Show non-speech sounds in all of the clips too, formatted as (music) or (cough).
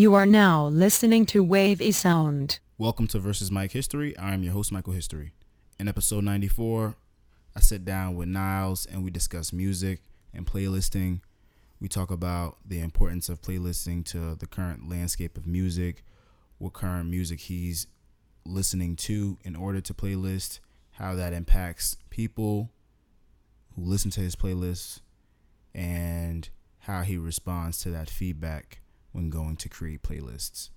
You are now listening to Wavy Sound. Welcome to Versus Mike History. I am your host, Michael History. In episode 94, I sit down with Niles and we discuss music and playlisting. We talk about the importance of playlisting to the current landscape of music, what current music he's listening to in order to playlist, how that impacts people who listen to his playlists, and how he responds to that feedback when going to create playlists.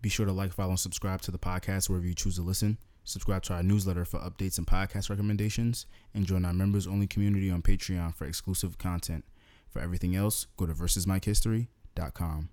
Be sure to like, follow, and subscribe to the podcast wherever you choose to listen. Subscribe to our newsletter for updates and podcast recommendations, and join our members only community on Patreon for exclusive content. For everything else, go to versusmikehistory.com.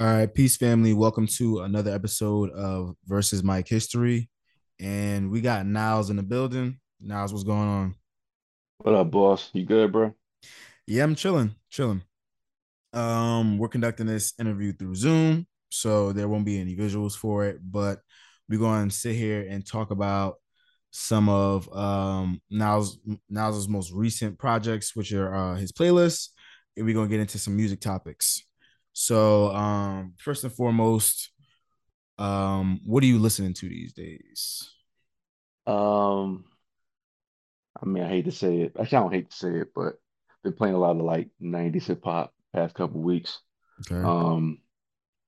All right, peace family. Welcome to another episode of Versus Mike History. And we got Niles in the building. Niles, what's going on? What up, boss? You good, bro? Yeah, I'm chilling, chilling. Um, we're conducting this interview through Zoom, so there won't be any visuals for it, but we're going to sit here and talk about some of um Niles Niles's most recent projects, which are uh, his playlists, and we're gonna get into some music topics. So, um, first and foremost, um, what are you listening to these days? Um, I mean, I hate to say it. Actually, I don't hate to say it, but been playing a lot of like 90s hip hop past couple weeks. Okay. Um,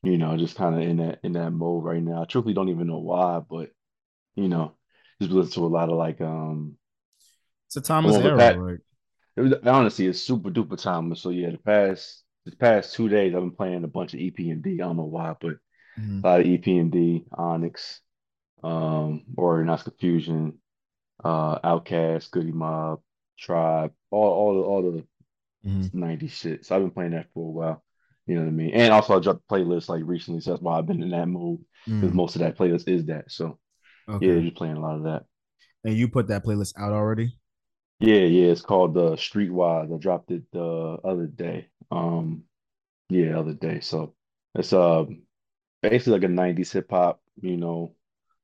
you know, just kind of in that in that mode right now. I truthfully don't even know why, but you know, just listen to a lot of like um it's a timeless the era. pat- Like, it was honestly it's super duper timeless. So yeah, the past the past two days I've been playing a bunch of EPMD. I don't know why, but mhm. a lot of EPMD, Onyx, um, Organized Konfusion, uh, Outkast, Goodie Mob, Tribe, all all the all the Mhm. 90 shit. So I've been playing that for a while. You know what I mean? And also I dropped the playlist like recently, so that's why I've been in that mood because Mm, most of that playlist is that. So yeah, okay. just playing a lot of that. And you put that playlist out already? Yeah, yeah, it's called the Streetwise. I dropped it the other day. Um, yeah, other day. So it's uh basically like a 90s hip hop, you know,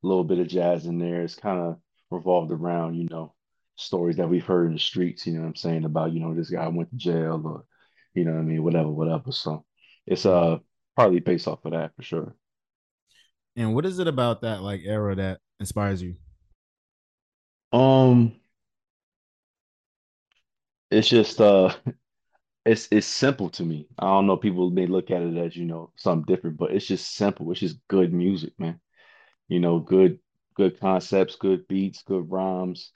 a little bit of jazz in there. It's kind of revolved around, you know, stories that we've heard in the streets, you know what I'm saying, about, you know, this guy went to jail or, you know what I mean, whatever, whatever. So it's uh partly based off of that for sure. And what is it about that like era that inspires you? Um, it's just uh (laughs) it's it's simple to me. I don't know, people may look at it as, you know, something different, but it's just simple. It's just good music, man. You know, good good concepts, good beats, good rhymes.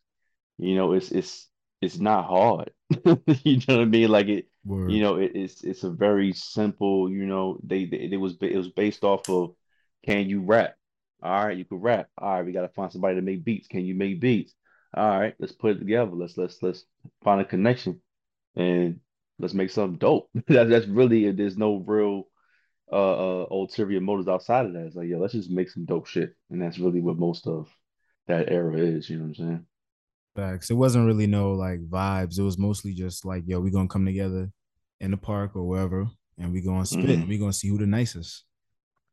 You know, it's it's it's not hard. (laughs) You know what I mean? Like it, you know, it, it's it's a very simple, you know, they, they it was it was based off of can you rap? All right, you can rap. All right, we gotta find somebody to make beats. Can you make beats? All right, let's put it together. Let's let's let's find a connection and let's make something dope. (laughs) That, that's really. There's no real uh, uh ulterior motives outside of that. It's like, yeah, let's just make some dope shit. And that's really what most of that era is, you know what I'm saying? Facts. It wasn't really no like vibes. It was mostly just like, yo, we gonna come together in the park or wherever, and we gonna spit. hmm And we gonna see who the nicest.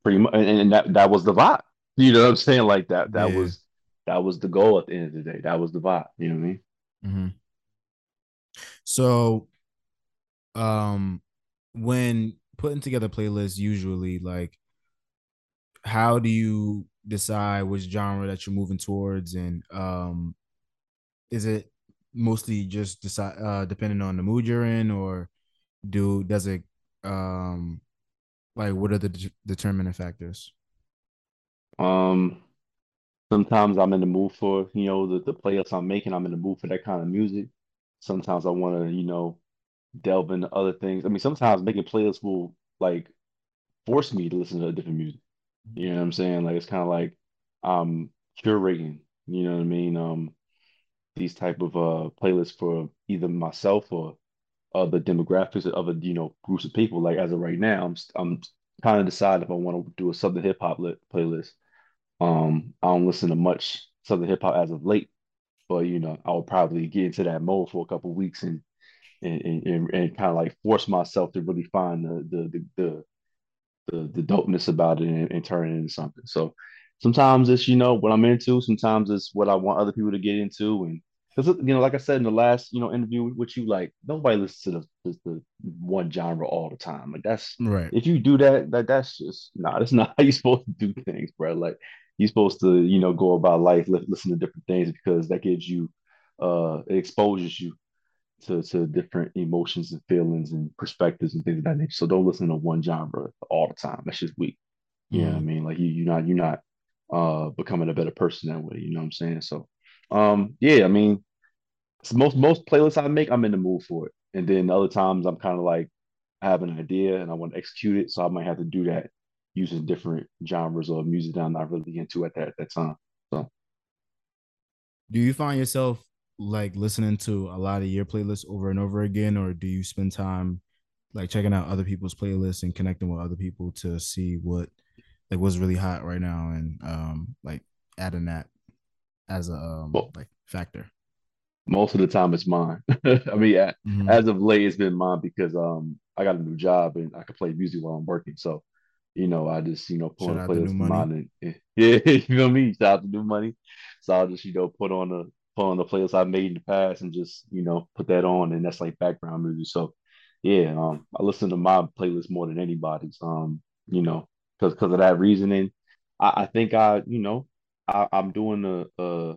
Pretty much, and, and that that was the vibe. You know what I'm saying? Like that that Yeah. was that was the goal at the end of the day. That was the vibe. You know what I mean? hmm So, um, when putting together playlists, usually like, how do you decide which genre that you're moving towards, and um, is it mostly just decide uh depending on the mood you're in, or do does it um like what are the de- determining factors? Um, sometimes I'm in the mood for, you know, the, the playlists I'm making, I'm in the mood for that kind of music. Sometimes I want to, you know, delve into other things. I mean, sometimes making playlists will like force me to listen to a different music. You know what I'm saying? Like it's kind of like I'm curating, you know what I mean? Um, these type of uh playlists for either myself or other demographics of other, you know, groups of people. Like as of right now, I'm I'm kind of deciding if I want to do a Southern hip hop playlist. Um, I don't listen to much Southern hip hop as of late, but you know, I'll probably get into that mode for a couple weeks and and and, and kind of like force myself to really find the the the the, the, the dopeness about it and, and turn it into something. So sometimes it's you know what I'm into. Sometimes it's what I want other people to get into, and because you know, like I said in the last you know interview with you, like nobody listens to the, the, the one genre all the time. Like that's Right. if you do that, that that's just nah. That's not (laughs) how you're supposed to do things, bro. Like you're supposed to you know go about life, li- listen to different things because that gives you uh it exposes you to to different emotions and feelings and perspectives and things of that nature. So don't listen to one genre all the time. That's just weak. You know what I mean? Like you you're not you're not uh becoming a better person that way. You know what I'm saying? So um yeah, I mean so most most playlists I make, I'm in the mood for it. And then other times I'm kind of like I have an idea and I want to execute it. So I might have to do that using different genres of music that I'm not really into at that at that time. So Do you find yourself like listening to a lot of your playlists over and over again, or do you spend time like checking out other people's playlists and connecting with other people to see what like what's really hot right now and um like adding that as a um well, like factor? most of the time it's mine. (laughs) I mean, a- hmm as of late, it's been mine because um I got a new job and I can play music while I'm working. So, you know, I just, you know, put Shout on a out playlist of Money. mine and (laughs) yeah, you feel me? Shout out to New Money. So I'll just, you know, put on a put on the playlist I made in the past and just, you know, put that on and that's like background music. So yeah, um I listen to my playlist more than anybody's. Um, you know, because because of that reasoning. I, I think I, you know, I, I'm doing a, a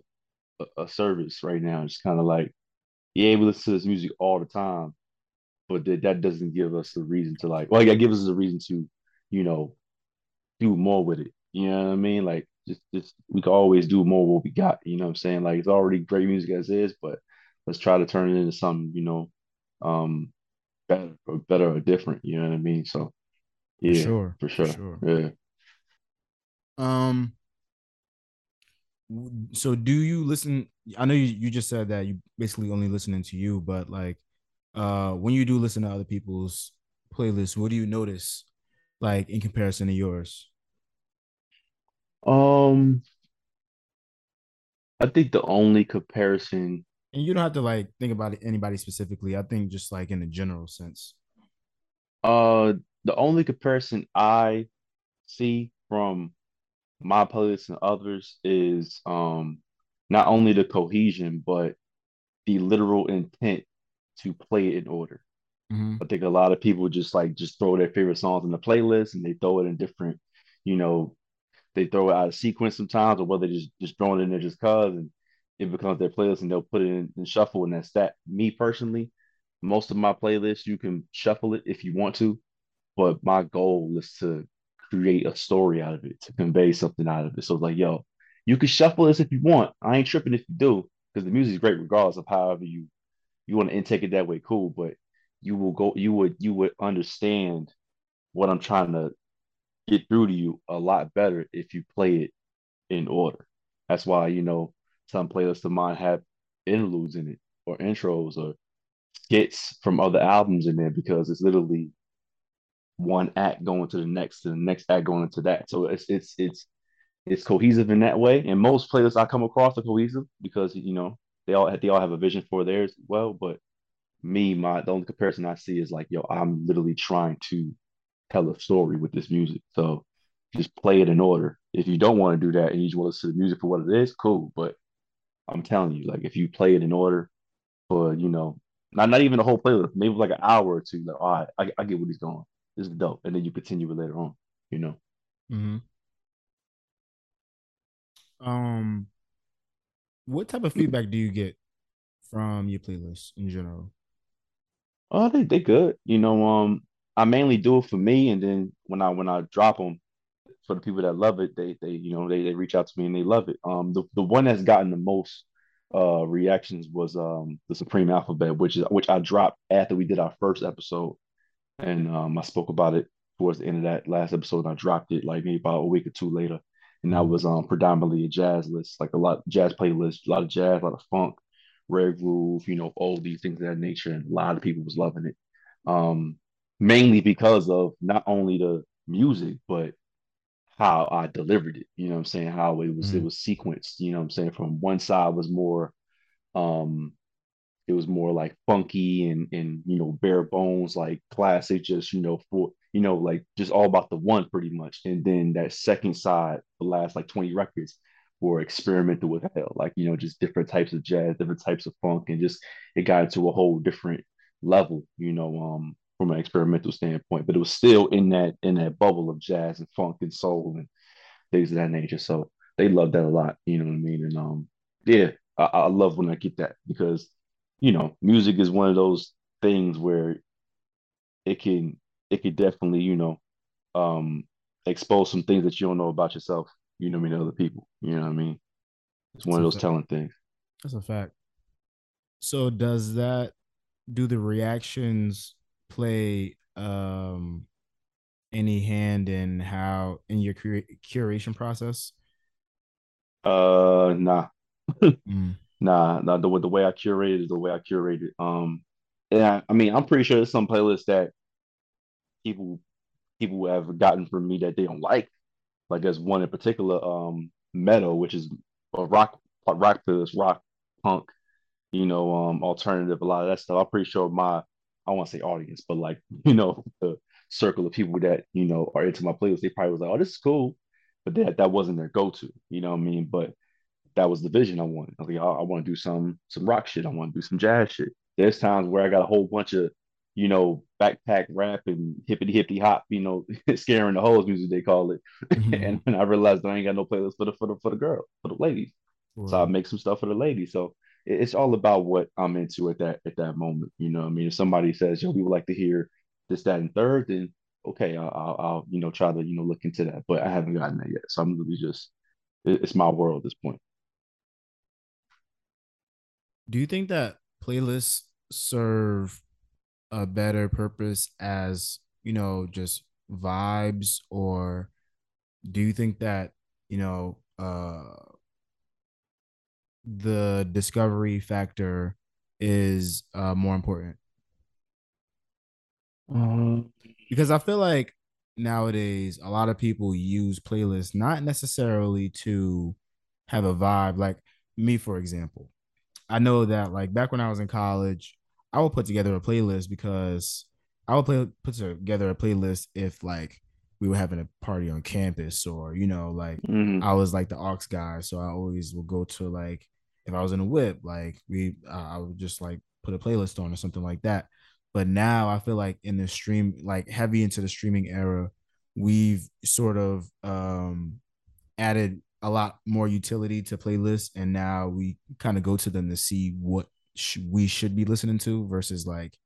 a service right now. It's kind of like yeah, we listen to this music all the time, but that, that doesn't give us the reason to like, well, yeah, give us a reason to, you know, do more with it. You know what I mean? Like, just, just we can always do more what we got. You know what I'm saying? Like, it's already great music as is, but let's try to turn it into something, you know, um, better or better or different. You know what I mean? So, For yeah, sure, for for sure. sure. Yeah. Um, so do you listen? I know you, you just said that you basically only listening to you, but like, uh, when you do listen to other people's playlists, what do you notice, like in comparison to yours? Um, I think the only comparison, And you don't have to like think about anybody specifically. I think just like in a general sense. uh, the only comparison I see from my playlist and others is um not only the cohesion but the literal intent to play it in order. Hmm I think a lot of people just like just throw their favorite songs in the playlist and they throw it in different, you know, they throw it out of sequence sometimes, or whether they just just throw it in there just cause and it becomes their playlist and they'll put it in, in shuffle and that's that. Me personally, most of my playlists you can shuffle it if you want to, but my goal is to create a story out of it, to convey something out of it. So it's like, yo, you can shuffle this if you want. I ain't tripping if you do, because the music is great regardless of however you you want to intake it that way, cool. But you will go, you would you would understand what I'm trying to get through to you a lot better if you play it in order. That's why, you know, some playlists of mine have interludes in it or intros or skits from other albums in there because it's literally one act going to the next to the next act going into that. So it's it's it's it's cohesive in that way. And most playlists I come across are cohesive because you know they all they all have a vision for theirs well. But me, my the only comparison I see is like, yo, I'm literally trying to tell a story with this music. So just play it in order. If you don't want to do that and you just want to listen to the music for what it is, cool. But I'm telling you, like if you play it in order for, you know, not not even the whole playlist, maybe like an hour or two, like, all right, I, I get what he's going. This is dope. And then you continue it later on, you know. hmm Um, what type of feedback do you get from your playlist in general? Oh, they they good. You know, um, I mainly do it for me, and then when I when I drop them for the people that love it, they they you know they they reach out to me and they love it. Um, the the one that's gotten the most uh reactions was um the Supreme Alphabet, which is which I dropped after we did our first episode, and um I spoke about it towards the end of that last episode. And I dropped it like maybe about a week or two later, and that Mhm. was um predominantly a jazz list, like a lot jazz playlist, a lot of jazz, a lot of funk, rare groove, you know, oldies, things of that nature, and a lot of people was loving it. Um, mainly because of not only the music, but how I delivered it. You know what I'm saying? How it was it Mhm. was sequenced. You know what I'm saying? From one side was more Um, it was more like funky and and you know bare bones like classic just you know for you know like just all about the one pretty much and then that second side the last like 20 records were experimental with hell like you know just different types of jazz different types of funk and just it got into a whole different level you know um from an experimental standpoint. But it was still in that in that bubble of jazz and funk and soul and things of that nature. So they loved that a lot you know what i mean? And um yeah I, I love when i get that because you know, music is one of those things where it can it could definitely, you know, um expose some things that you don't know about yourself, you know I mean, to other people. You know what I mean? It's one of those fact. telling things. That's a fact. So does that do the reactions play um any hand in how in your cura- curation process? Uh nah. (laughs) Mm, Nah, nah, the, the way I curated is the way I curated. Um yeah, I mean, I'm pretty sure there's some playlists that people people have gotten from me that they don't like. Like there's one in particular, um, Meadow, which is a rock rock playlist, rock punk you know, um, alternative, a lot of that stuff. I'm pretty sure my, I won't say audience, but like, (laughs) you know, the circle of people that, you know, are into my playlist, they probably was like, oh, this is cool. But that that wasn't their go-to, you know what I mean? But that was the vision I wanted. I like, oh, I want to do some some rock shit. I want to do some jazz shit. There's times where I got a whole bunch of, you know, backpack rap and hippity hippity hop, you know, (laughs) scaring the hoes music they call it. (laughs) and mhm, when I realized I ain't got no playlist for the for the for the girl, for the ladies. So I make some stuff for the ladies. So it- it's all about what I'm into at that at that moment. You know, what I mean, if somebody says, "Yo, we would like to hear this, that, and third, then okay, I'll, I'll, I'll you know try to you know look into that. But I haven't gotten that yet, so I'm really just it- it's my world at this point. Do you think that playlists serve a better purpose as, you know, just vibes or do you think that, you know, uh the discovery factor is uh more important? Um, because I feel like nowadays a lot of people use playlists not necessarily to have a vibe. Like me, for example, I know that like back when I was in college, I would put together a playlist because I would play put together a playlist if like we were having a party on campus or you know like mhm. I was like the aux guy, so I always would go to like if I was in a whip, like we uh, I would just like put a playlist on or something like that. But now I feel like in the stream, like heavy into the streaming era, we've sort of um added a lot more utility to playlists, and now we kind of go to them to see what sh- we should be listening to versus like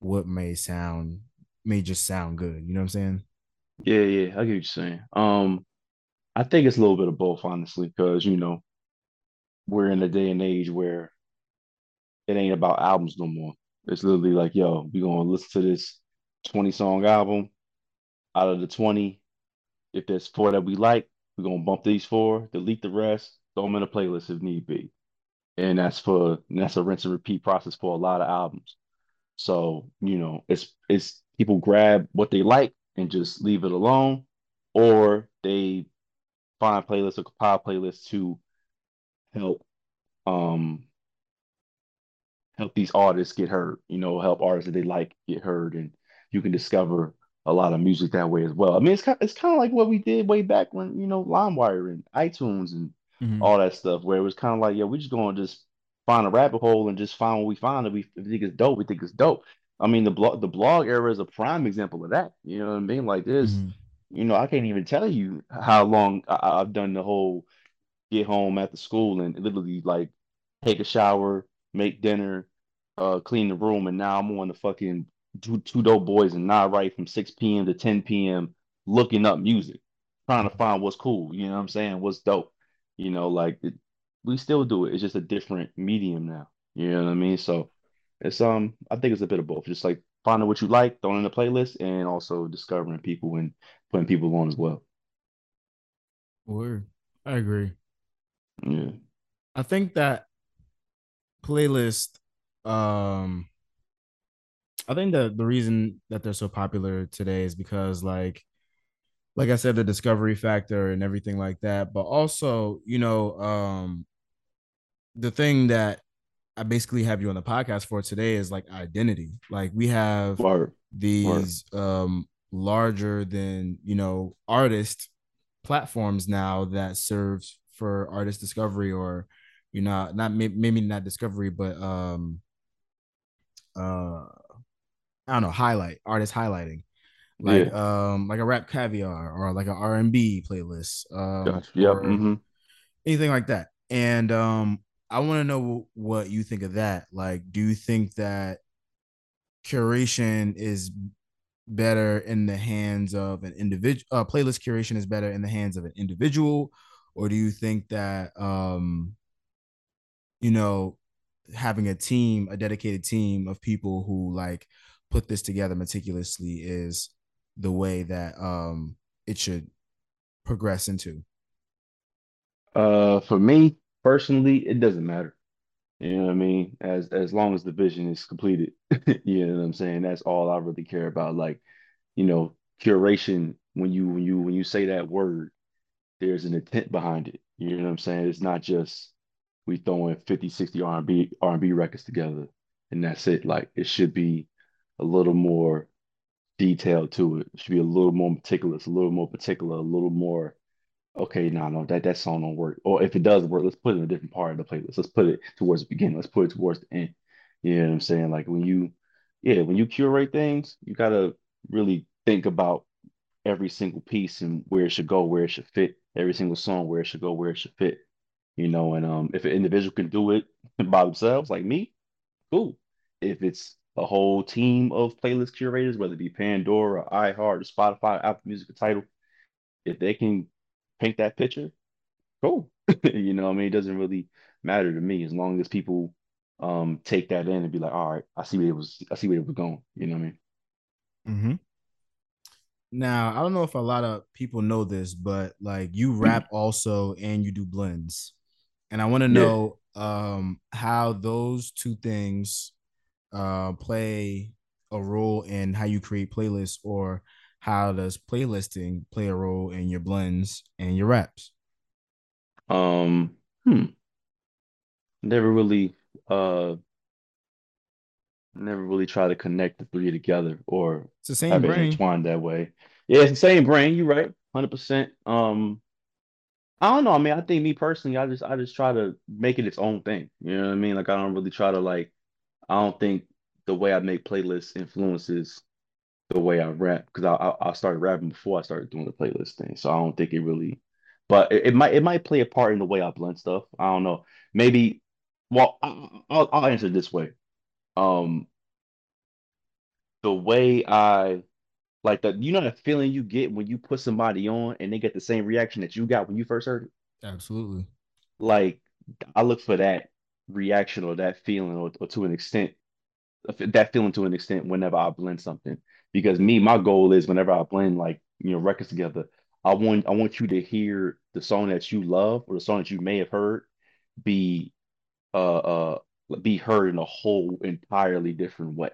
what may sound may just sound good. You know what I'm saying? Yeah, yeah, I get what you're saying. Um, I think it's a little bit of both, honestly, because you know we're in a day and age where it ain't about albums no more. It's literally like, yo, we gonna listen to this 20 song album. Out of the 20, if there's four that we like, we're gonna bump these four, delete the rest, throw them in a playlist if need be. And that's for and that's a rinse and repeat process for a lot of albums. So, you know, it's it's people grab what they like and just leave it alone, or they find playlists or compile playlists to help um help these artists get heard, you know, help artists that they like get heard, and you can discover a lot of music that way as well. I mean, it's kind it's kind of like what we did way back when, you know, LimeWire and iTunes and Mm-hmm. all that stuff, where it was kind of like, yeah, we're just going to just find a rabbit hole and just find what we find. If we, if we think it's dope, we think it's dope. I mean, the blog the blog era is a prime example of that. You know what I mean? Like this, Mm-hmm. you know, I can't even tell you how long I, I've done the whole get home after school and literally like take a shower, make dinner, uh, clean the room, and now I'm on the fucking two, two dope boys and not right from 6 p.m. to 10 p.m. looking up music, trying to find what's cool. You know what I'm saying? What's dope? You know, like it, we still do it. It's just a different medium now. You know what I mean? So it's um, I think it's a bit of both. Just like finding what you like, throwing in the playlist, and also discovering people and putting people on as well. Word. I agree. Yeah. I think that playlist um I think that the reason that they're so popular today is because like like I said the discovery factor and everything like that but also you know um the thing that I basically have you on the podcast for today is like identity. Like we have Word. Word. these um larger than you know artist platforms now that serves for artist discovery or you know not maybe not discovery but um uh I don't know highlight artist highlighting like yeah. um like a rap caviar or like an R&B playlist um Gosh, yep mm-hmm. anything like that and um I want to know what you think of that like do you think that curation is better in the hands of an individual uh, playlist curation is better in the hands of an individual or do you think that um you know having a team a dedicated team of people who like put this together meticulously is the way that um it should progress into uh for me personally it doesn't matter you know what I mean? As as long as the vision is completed, (laughs) you know what I'm saying? That's all I really care about. Like, you know, curation, when you when you when you say that word, there's an intent behind it. You know what I'm saying? It's not just we throwing 50, 60 R&B R&B records together and that's it. Like it should be a little more detailed to it. It should be a little more meticulous, a little more particular, a little more okay, no, no, that that song don't work. Or if it does work, let's put it in a different part of the playlist. Let's put it towards the beginning. Let's put it towards the end. You know what I'm saying? Like when you, yeah, when you curate things, you gotta really think about every single piece and where it should go, where it should fit. Every single song, where it should go, where it should fit. You know, and um, if an individual can do it (laughs) by themselves, like me, cool. If it's a whole team of playlist curators, whether it be Pandora, or iHeart, Spotify, Apple Music, or Tidal. If they can paint that picture, cool. (laughs) you know, I mean, it doesn't really matter to me as long as people um take that in and be like, all right, I see where it was, I see where it was going. You know what I mean? Mm-hmm. Now, I don't know if a lot of people know this, but like you rap (clears throat) also and you do blends. And I want to know yeah. um how those two things uh play a role in how you create playlists or how does playlisting play a role in your blends and your raps? Um, hmm. Never really uh never really try to connect the three together or it's the same have brain. it entwined that way. Yeah, it's the same brain, you're right. Hundred percent. Um I don't know. I mean, I think me personally, I just I just try to make it its own thing. You know what I mean? Like I don't really try to like I don't think the way I make playlists influences the way I rap because I, I, I started rapping before I started doing the playlist thing. So I don't think it really, but it, it might it might play a part in the way I blend stuff. I don't know. Maybe. Well, I, I'll I'll answer this way. Um, the way I like that, you know the feeling you get when you put somebody on and they get the same reaction that you got when you first heard it. Absolutely. Like I look for that reaction or that feeling, or, or to an extent, that feeling to an extent whenever I blend something because me, my goal is whenever I blend like you know records together, I want I want you to hear the song that you love or the song that you may have heard be uh uh be heard in a whole entirely different way.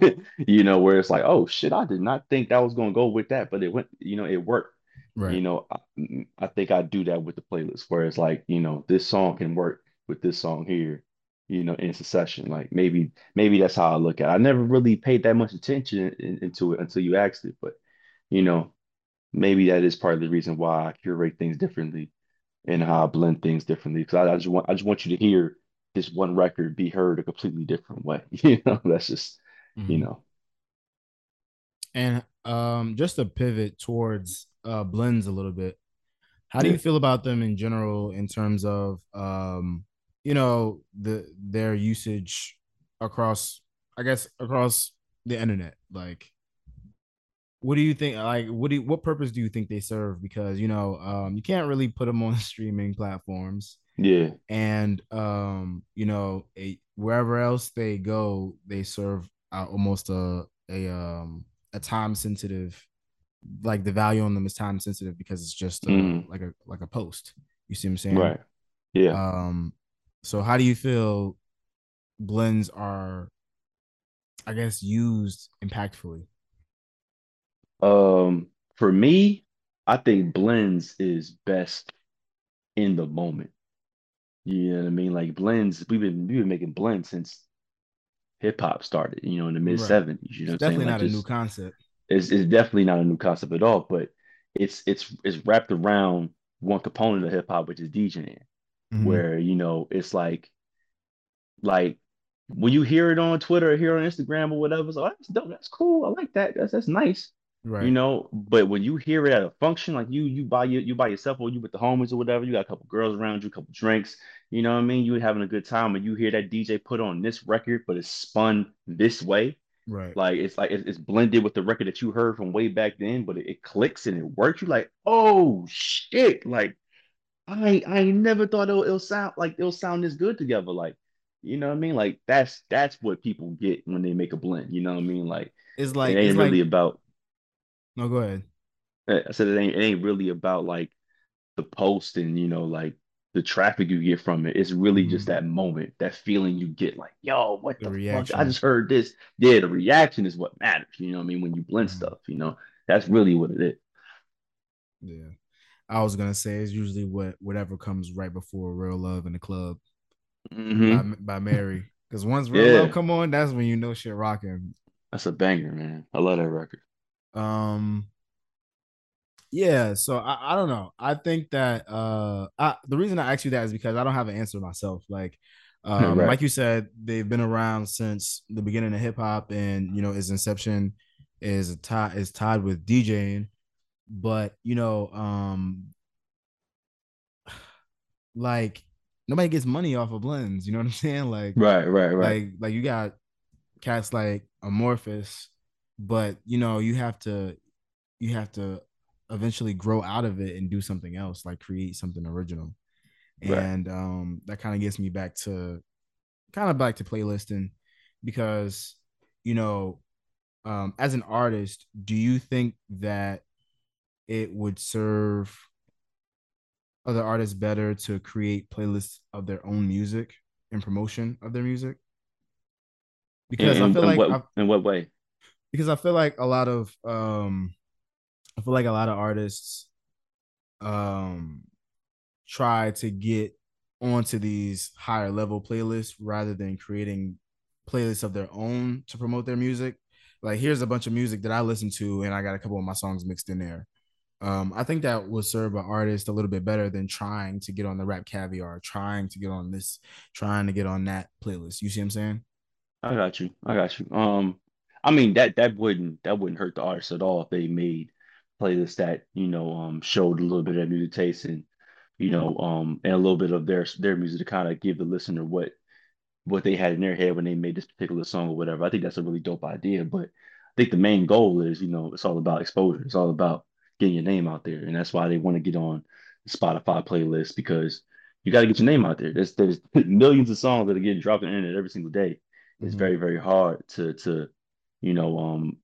(laughs) you know, where it's like, oh shit, I did not think that was gonna go with that, but it went, you know, it worked. Right. You know, I, I think I do that with the playlist where it's like, you know, this song can work with this song here you know, in succession. Like maybe maybe that's how I look at it. I never really paid that much attention in, into it until you asked it, but you know, maybe that is part of the reason why I curate things differently and how I blend things differently. Because I, I, just want I just want you to hear this one record be heard a completely different way. (laughs) You know, that's just mm-hmm. you know. And um, just to pivot towards uh, blends a little bit, how do you feel about them in general in terms of um, you know the their usage across i guess across the internet like what do you think like what do you, what purpose do you think they serve? Because you know um you can't really put them on (laughs) streaming platforms. Yeah. And um you know a, wherever else they go they serve uh, almost a a um a time sensitive like the value on them is time sensitive because it's just mm. like a like a post. You see what i'm saying? Right. Yeah. Um so how do you feel blends are I guess used impactfully? Um for me, I think blends is best in the moment. You know what I mean? Like blends, we've been we've been making blends since hip hop started, you know, in the mid Right. 70s. You know It's what saying? definitely Like not a new concept. it's, it's definitely not a new concept at all, but it's it's it's wrapped around one component of hip hop, which is DJing, hmm where you know it's like like when you hear it on Twitter or hear on Instagram or whatever, it's like, oh, that's dope, that's cool. I like that. That's that's nice. Right? You know, but when you hear it at a function, like you you by you you by yourself or you with the homies or whatever, you got a couple girls around you, a couple drinks, you know what I mean? You having a good time and you hear that DJ put on this record, but it's spun this way. Right. Like it's like it's, it's blended with the record that you heard from way back then, but it, it clicks and it works. You like, oh shit! Like I I never thought it'll, it'll sound like it'll sound this good together. Like you know what I mean? Like that's that's what people get when they make a blend. You know what I mean? Like It's it like it's ain't really like about. no, go ahead. I said it ain't it ain't really about like the post and you know like the traffic you get from it. It's really just hmm that moment, that feeling you get like, yo, what The the fuck? I just heard this. Yeah, the reaction is what matters. You know what I mean? When you blend hmm stuff, you know, that's really what it is. Yeah. I was gonna say is usually what whatever comes right before Real Love in the Club by hmm by Mary. (laughs) Because once Real Love come on, that's when you know shit rocking. that's a banger, man. I love that record. Um, yeah. So I, I don't know. I think that uh, I, the reason I ask you that is because I don't have an answer myself. Like, (laughs) um, Right, like you said, they've been around since the beginning of hip hop, and you know, its inception is tied is tied with DJing. But you know, um, (sighs) like nobody gets money off of blends. You know what I'm (laughs) saying? Like, right, right, right, like, like you got cats like Amorphous, but you know, you have to you have to eventually grow out of it and do something else, like create something original. right. And um, that kind of gets me back to kind of back to playlisting because you know, um, as an artist, do you think that it would serve other artists better to create playlists of their own music and promotion of their music? Because I feel and like what I, in what way? because I feel like a lot of um I feel like a lot of artists um try to get onto these higher level playlists rather than creating playlists of their own to promote their music. Like here's a bunch of music that I listen to and I got a couple of my songs mixed in there. Um, I think that would serve an artist a little bit better than trying to get on the rap caviar, trying to get on this, trying to get on that playlist. You see what I'm saying? I got you. I got you. Um, I mean that that wouldn't that wouldn't hurt the artist at all if they made playlists that you know um showed a little bit of music taste and you know um and a little bit of their their music to kind of give the listener what what they had in their head when they made this particular song or whatever. I think that's a really dope idea. But I think the main goal is, you know, it's all about exposure. It's all about getting your name out there. And that's why they want to get on the Spotify playlist because you got to get your name out there. There's there's (laughs) millions of songs that are getting dropped on the internet every single day. It's Mm-hmm. very, very hard to to, you know, um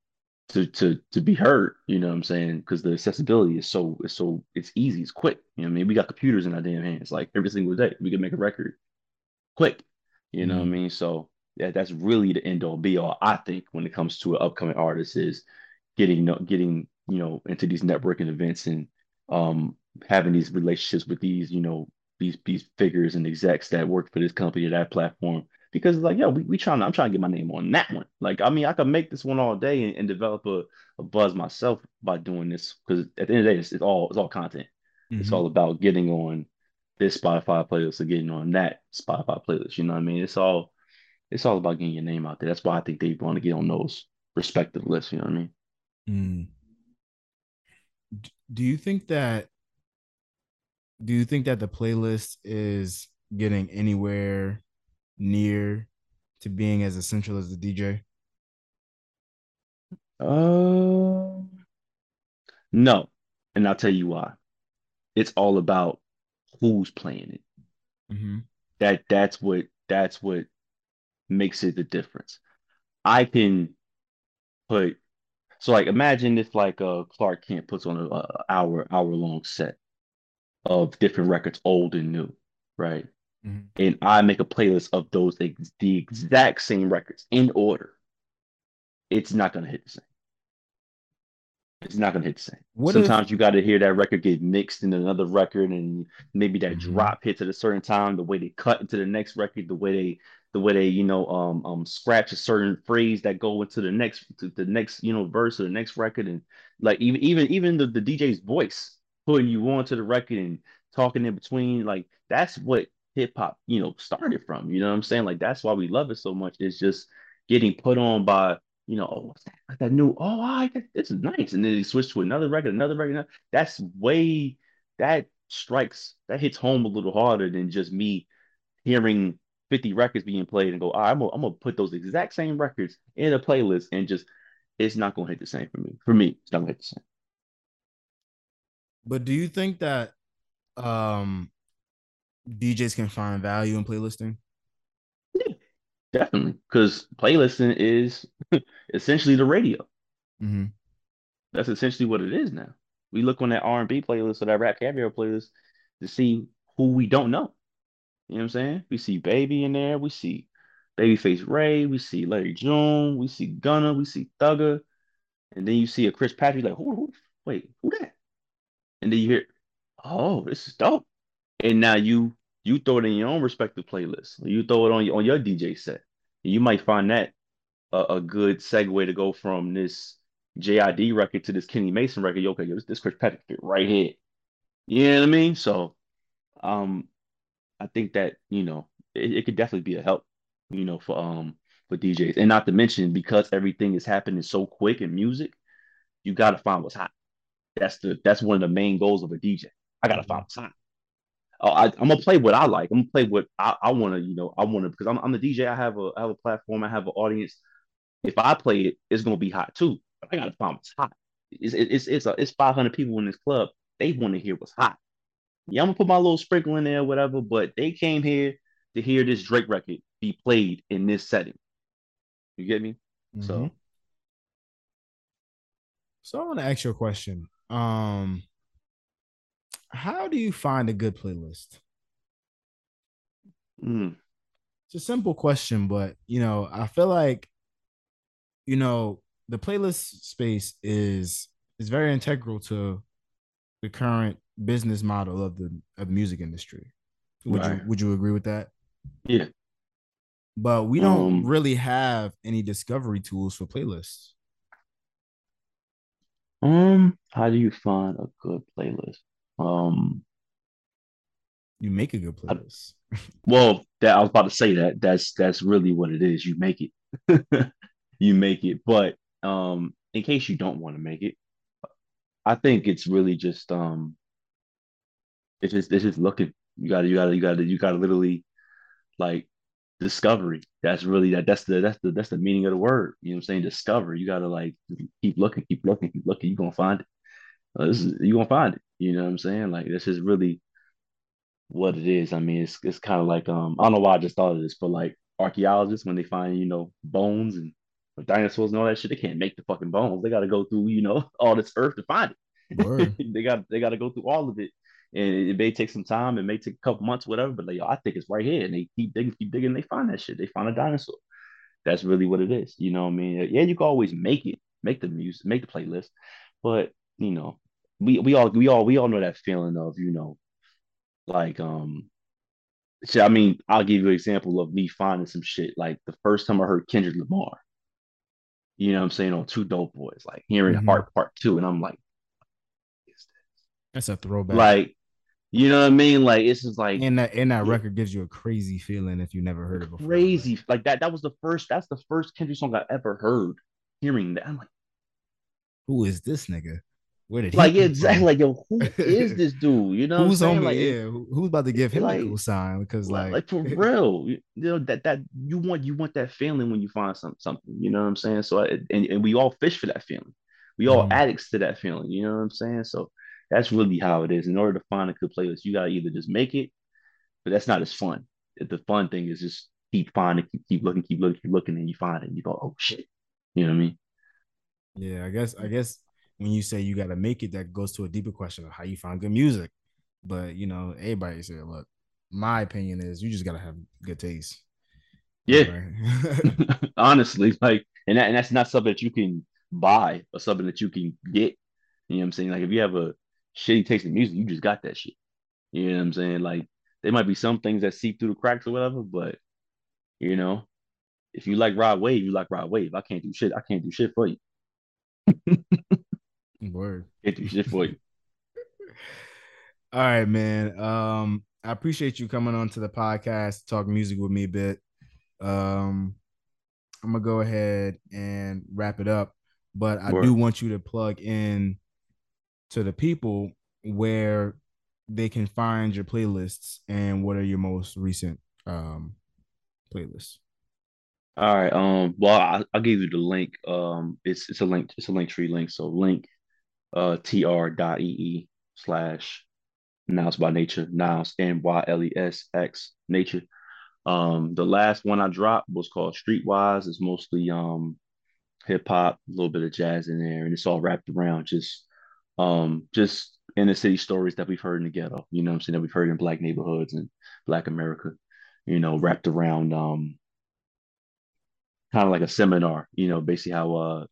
to to to be heard, you know what I'm saying? Because the accessibility is so it's so it's easy, it's quick. You know what I mean? We got computers in our damn hands like every single day. We can make a record quick. You know what I Mm-hmm. mean? So yeah, that's really the end all be all. I think when it comes to an upcoming artist is getting getting you know into these networking events and um having these relationships with these you know these these figures and execs that work for this company or that platform because like yeah we, we trying I'm trying to get my name on that one like I mean I could make this one all day and, and develop a, a buzz myself by doing this because at the end of the day it's, it's all it's all content it's Mm-hmm. all about getting on this Spotify playlist or getting on that Spotify playlist. You know what I mean? It's all it's all about getting your name out there. That's why I think they want to get on those respective lists. You know what I mean? Mm. Do you think that do you think that the playlist is getting anywhere near to being as essential as the DJ? Uh, no, and I'll tell you why. It's all about who's playing it. Mm-hmm. That that's what that's what makes it the difference. I can put so like imagine if like uh Clark Kent puts on a, a hour hour long set of different records, old and new, right? Mm-hmm. and I make a playlist of those ex- the exact same records in order, it's not gonna hit the same. It's not gonna hit the same. What if- Sometimes you got to hear that record get mixed in another record, and maybe that Mhm. drop hits at a certain time. The way they cut into the next record, the way they, the way they, you know, um, um, scratch a certain phrase that go into the next, to the next, you know, verse or the next record, and like even even even the, the DJ's voice putting you onto the record and talking in between, like that's what hip hop, you know, started from. You know what I'm saying? Like that's why we love it so much. It's just getting put on by you know, oh, what's that? That new, oh, I, this is nice. And then they switch to another record, another record. another- That's way, that strikes, that hits home a little harder than just me hearing 50 records being played and go, right, I'm gonna, put those exact same records in a playlist and just, it's not gonna hit the same for me. For me, it's not gonna hit the same. But do you think that um DJs can find value in playlisting? Definitely. Because playlisting is (laughs) essentially the radio. Mm-hmm. That's essentially what it is now. We look on that R and B playlist or that rap caviar playlist to see who we don't know. You know what I'm saying? We see Baby in there. We see Babyface Ray. We see Larry June. We see Gunna. We see Thugger. And then you see a Chris Patrick like, who, who, wait, who that? And then you hear, oh, this is dope. And now you you throw it in your own respective playlist. You throw it on your on your DJ set. And you might find that a, a good segue to go from this JID record to this Kenny Mason record. Yo, okay, yo, this, this Chris Patrick fit right here. You know what I mean? So, um, I think that you know it, it could definitely be a help, you know, for um for DJs, and not to mention because everything is happening so quick in music, you got to find what's hot. That's the that's one of the main goals of a DJ. I gotta find what's hot. Oh, I, I'm gonna play what I like. I'm gonna play what I, I want to, you know, I want to because I'm, I'm the DJ. I have a I have a platform. I have an audience. If I play it, it's gonna be hot too. But I gotta find what's hot. It's it's it's a, it's 500 people in this club. They want to hear what's hot. Yeah, I'm gonna put my little sprinkle in there, whatever. But they came here to hear this Drake record be played in this setting. You get me? So Mhm. So I want to ask you a question. Um, how do you find a good playlist? mm, It's a simple question, but you know, I feel like you know the playlist space is is very integral to the current business model of the of the music industry. Would you would you agree with that? yeah. But we don't Um, really have any discovery tools for playlists. Um, how do you find a good playlist? Um, You make a good I- playlist. (laughs) well, that I was about to say that that's that's really what it is. You make it. (laughs) You make it. But um, in case you don't want to make it, I think it's really just um, it's just it's just looking. You gotta you gotta you gotta you gotta literally like discovery. That's really that that's the that's the that's the meaning of the word. You know what I'm saying? Discover. You gotta like keep looking, keep looking, keep looking. You're gonna find it. Uh, this is you're gonna find it. You know what I'm saying? Like this is really what it is. I mean, it's it's kind of like um I don't know why I just thought of this, but like archaeologists when they find you know bones and dinosaurs and all that shit, they can't make the fucking bones. They got to go through you know (laughs) all this earth to find it. (laughs) They got they got to go through all of it, and it, it may take some time. It may take a couple months, whatever. But like, yo, I think it's right here, and they keep digging, keep digging. They find that shit. They find a dinosaur. That's really what it is. You know what I mean? Yeah, you can always make it, make the music, make the playlist, but you know, we we all we all we all know that feeling of you know, like um. shit, I mean, I'll give you an example of me finding some shit. Like the first time I heard Kendrick Lamar, you know what I'm saying, on Two Dope Boys, like hearing Mhm. Heart Part Two, and I'm like, That's a throwback. like, you know what I mean? Like it's just like and that and that record gives you a crazy feeling if you never heard it before. crazy. Like that. That was the first. That's the first Kendrick song I ever heard. Hearing that, I'm like, Who is this nigga? Where did he like exactly. Like yo, who is this (laughs) dude? You know, who's what I'm on? Like, yeah, who's about to give him like- a cool sign? Because like, like, for (laughs) real, you know that that you want you want that feeling when you find some something. You know what I'm saying? So I, and and we all fish for that feeling. We all Mhm. addicts to that feeling. You know what I'm saying? So that's really how it is. In order to find a good playlist, you gotta either just make it, but that's not as fun. The fun thing is just keep finding, keep keep looking, keep looking, keep looking, and you find it. And you go, oh shit. You know what I mean? yeah, I guess I guess when you say you got to make it, that goes to a deeper question of how you find good music. But you know, everybody said, look, my opinion is you just gotta have good taste. Yeah. Right? (laughs) (laughs) honestly like and, that, and that's not something that you can buy or something that you can get You know what I'm saying? Like if you have a shitty taste in music, you just got that shit. You know what I'm saying? Like there might be some things that seep through the cracks or whatever, but you know, if you like Rod Wave, you like Rod Wave. I can't do shit. I can't do shit for you. (laughs) Word. Can't do shit for you. (laughs) All right, man. Um, I appreciate you coming on to the podcast to talk music with me a bit. Um, I'm gonna go ahead and wrap it up, but I Word. do want you to plug in to the people where they can find your playlists and what are your most recent um playlists. All right. Um. Well, I, I'll give you the link. Um. It's it's a link. It's a Linktree link. So link, uh, tr.ee slash Nyles by Nature. Nyles N Y L E S X Nature. Um. The last one I dropped was called Streetwise. It's mostly um hip hop, a little bit of jazz in there, and it's all wrapped around just um just inner city stories that we've heard in the ghetto. You know I'm saying? That we've heard in black neighborhoods and black America. You know, wrapped around um kind of like a seminar, you know, basically how uh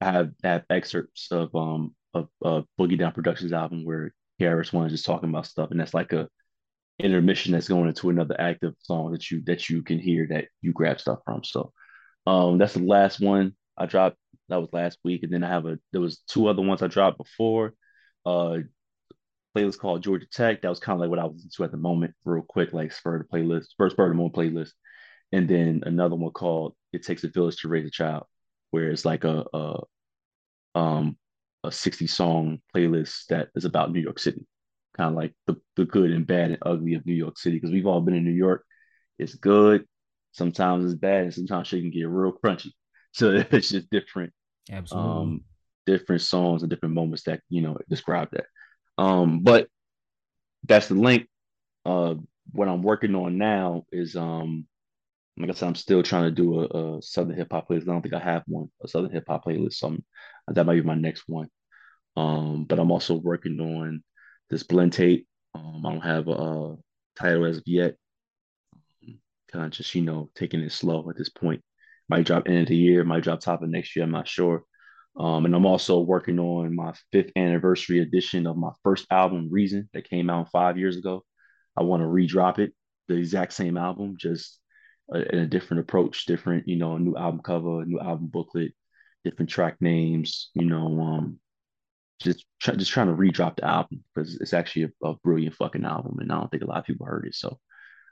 I have have excerpts of um of uh Boogie Down Productions album where KRS One is just talking about stuff, and that's like a intermission that's going into another active song that you that you can hear that you grab stuff from. So um that's the last one I dropped. That was last week, and then I have a there was two other ones I dropped before. Uh playlist called Georgia Tech. That was kind of like what I was into at the moment, real quick, like spur the playlist, first spur the moment playlist and then another one called "It Takes a Village to Raise a Child," where it's like a, a um a 60 song playlist that is about New York City, kind of like the, the good and bad and ugly of New York City. Because we've all been in New York. It's good, sometimes it's bad, and sometimes shit can get real crunchy. So (laughs) it's just different, Absolutely. um, different songs and different moments that you know describe that. Um, but that's the link. Uh, what I'm working on now is um like I said, I'm still trying to do a, a Southern hip hop playlist. I don't think I have one, a Southern hip hop playlist. So I'm, that might be my next one. Um, but I'm also working on this blend tape. Um, I don't have a, a title as of yet. Kind of just you know taking it slow at this point. Might drop end of the year, might drop top of next year. I'm not sure. Um, and I'm also working on my fifth anniversary edition of my first album, Reason, that came out five years ago. I want to redrop it, the exact same album, just a, in a different approach, different, you know, a new album cover, new album booklet, different track names, you know, um, just just trying to redrop the album because it's actually a, a brilliant fucking album, and I don't think a lot of people heard it. So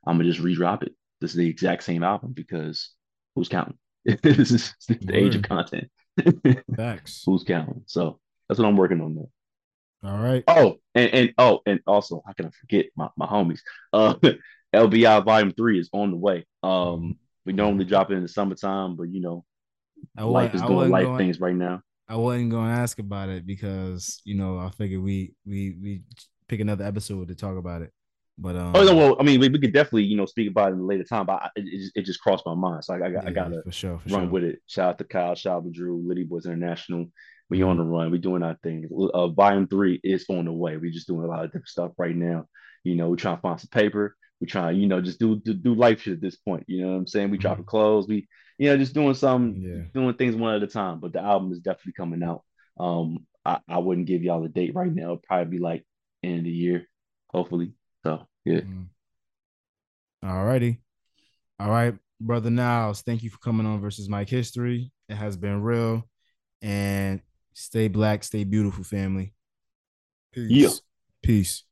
I'm gonna just redrop it. This is the exact same album because who's counting? (laughs) this is the age of content. (laughs) Facts. who's counting? So that's what I'm working on now. All right. Oh, and, and oh, and also how can I forget my, my homies? Uh (laughs) LBI Volume Three is on the way. Um, we normally drop it in the summertime, but you know, I life is doing life going- things right now. I wasn't gonna ask about it because you know I figured we we we pick another episode to talk about it. But um, Oh no, well, I mean, we, we could definitely you know speak about it in a later time, but I, it, it, just, it just crossed my mind, so I, I, yeah, gotta for sure, for run sure. with it. Shout out to Kyle, shout out to Drew, Liddy Boys International. We Mhm. on the run. We doing our thing. Uh, volume three is on the way. We just doing a lot of different stuff right now. You know, we trying to find some paper. We trying, you know, just do do, do life shit at this point. You know what I'm saying? We dropping clothes. We, you know, just doing some, Yeah. doing things one at a time. But the album is definitely coming out. Um, I, I wouldn't give y'all a date right now. It'd probably be like end of the year, hopefully. So yeah. Mm. All righty. All right, brother Nyles. Thank you for coming on versus Mike History. It has been real. And stay black, stay beautiful, family. Peace. Yeah. Peace.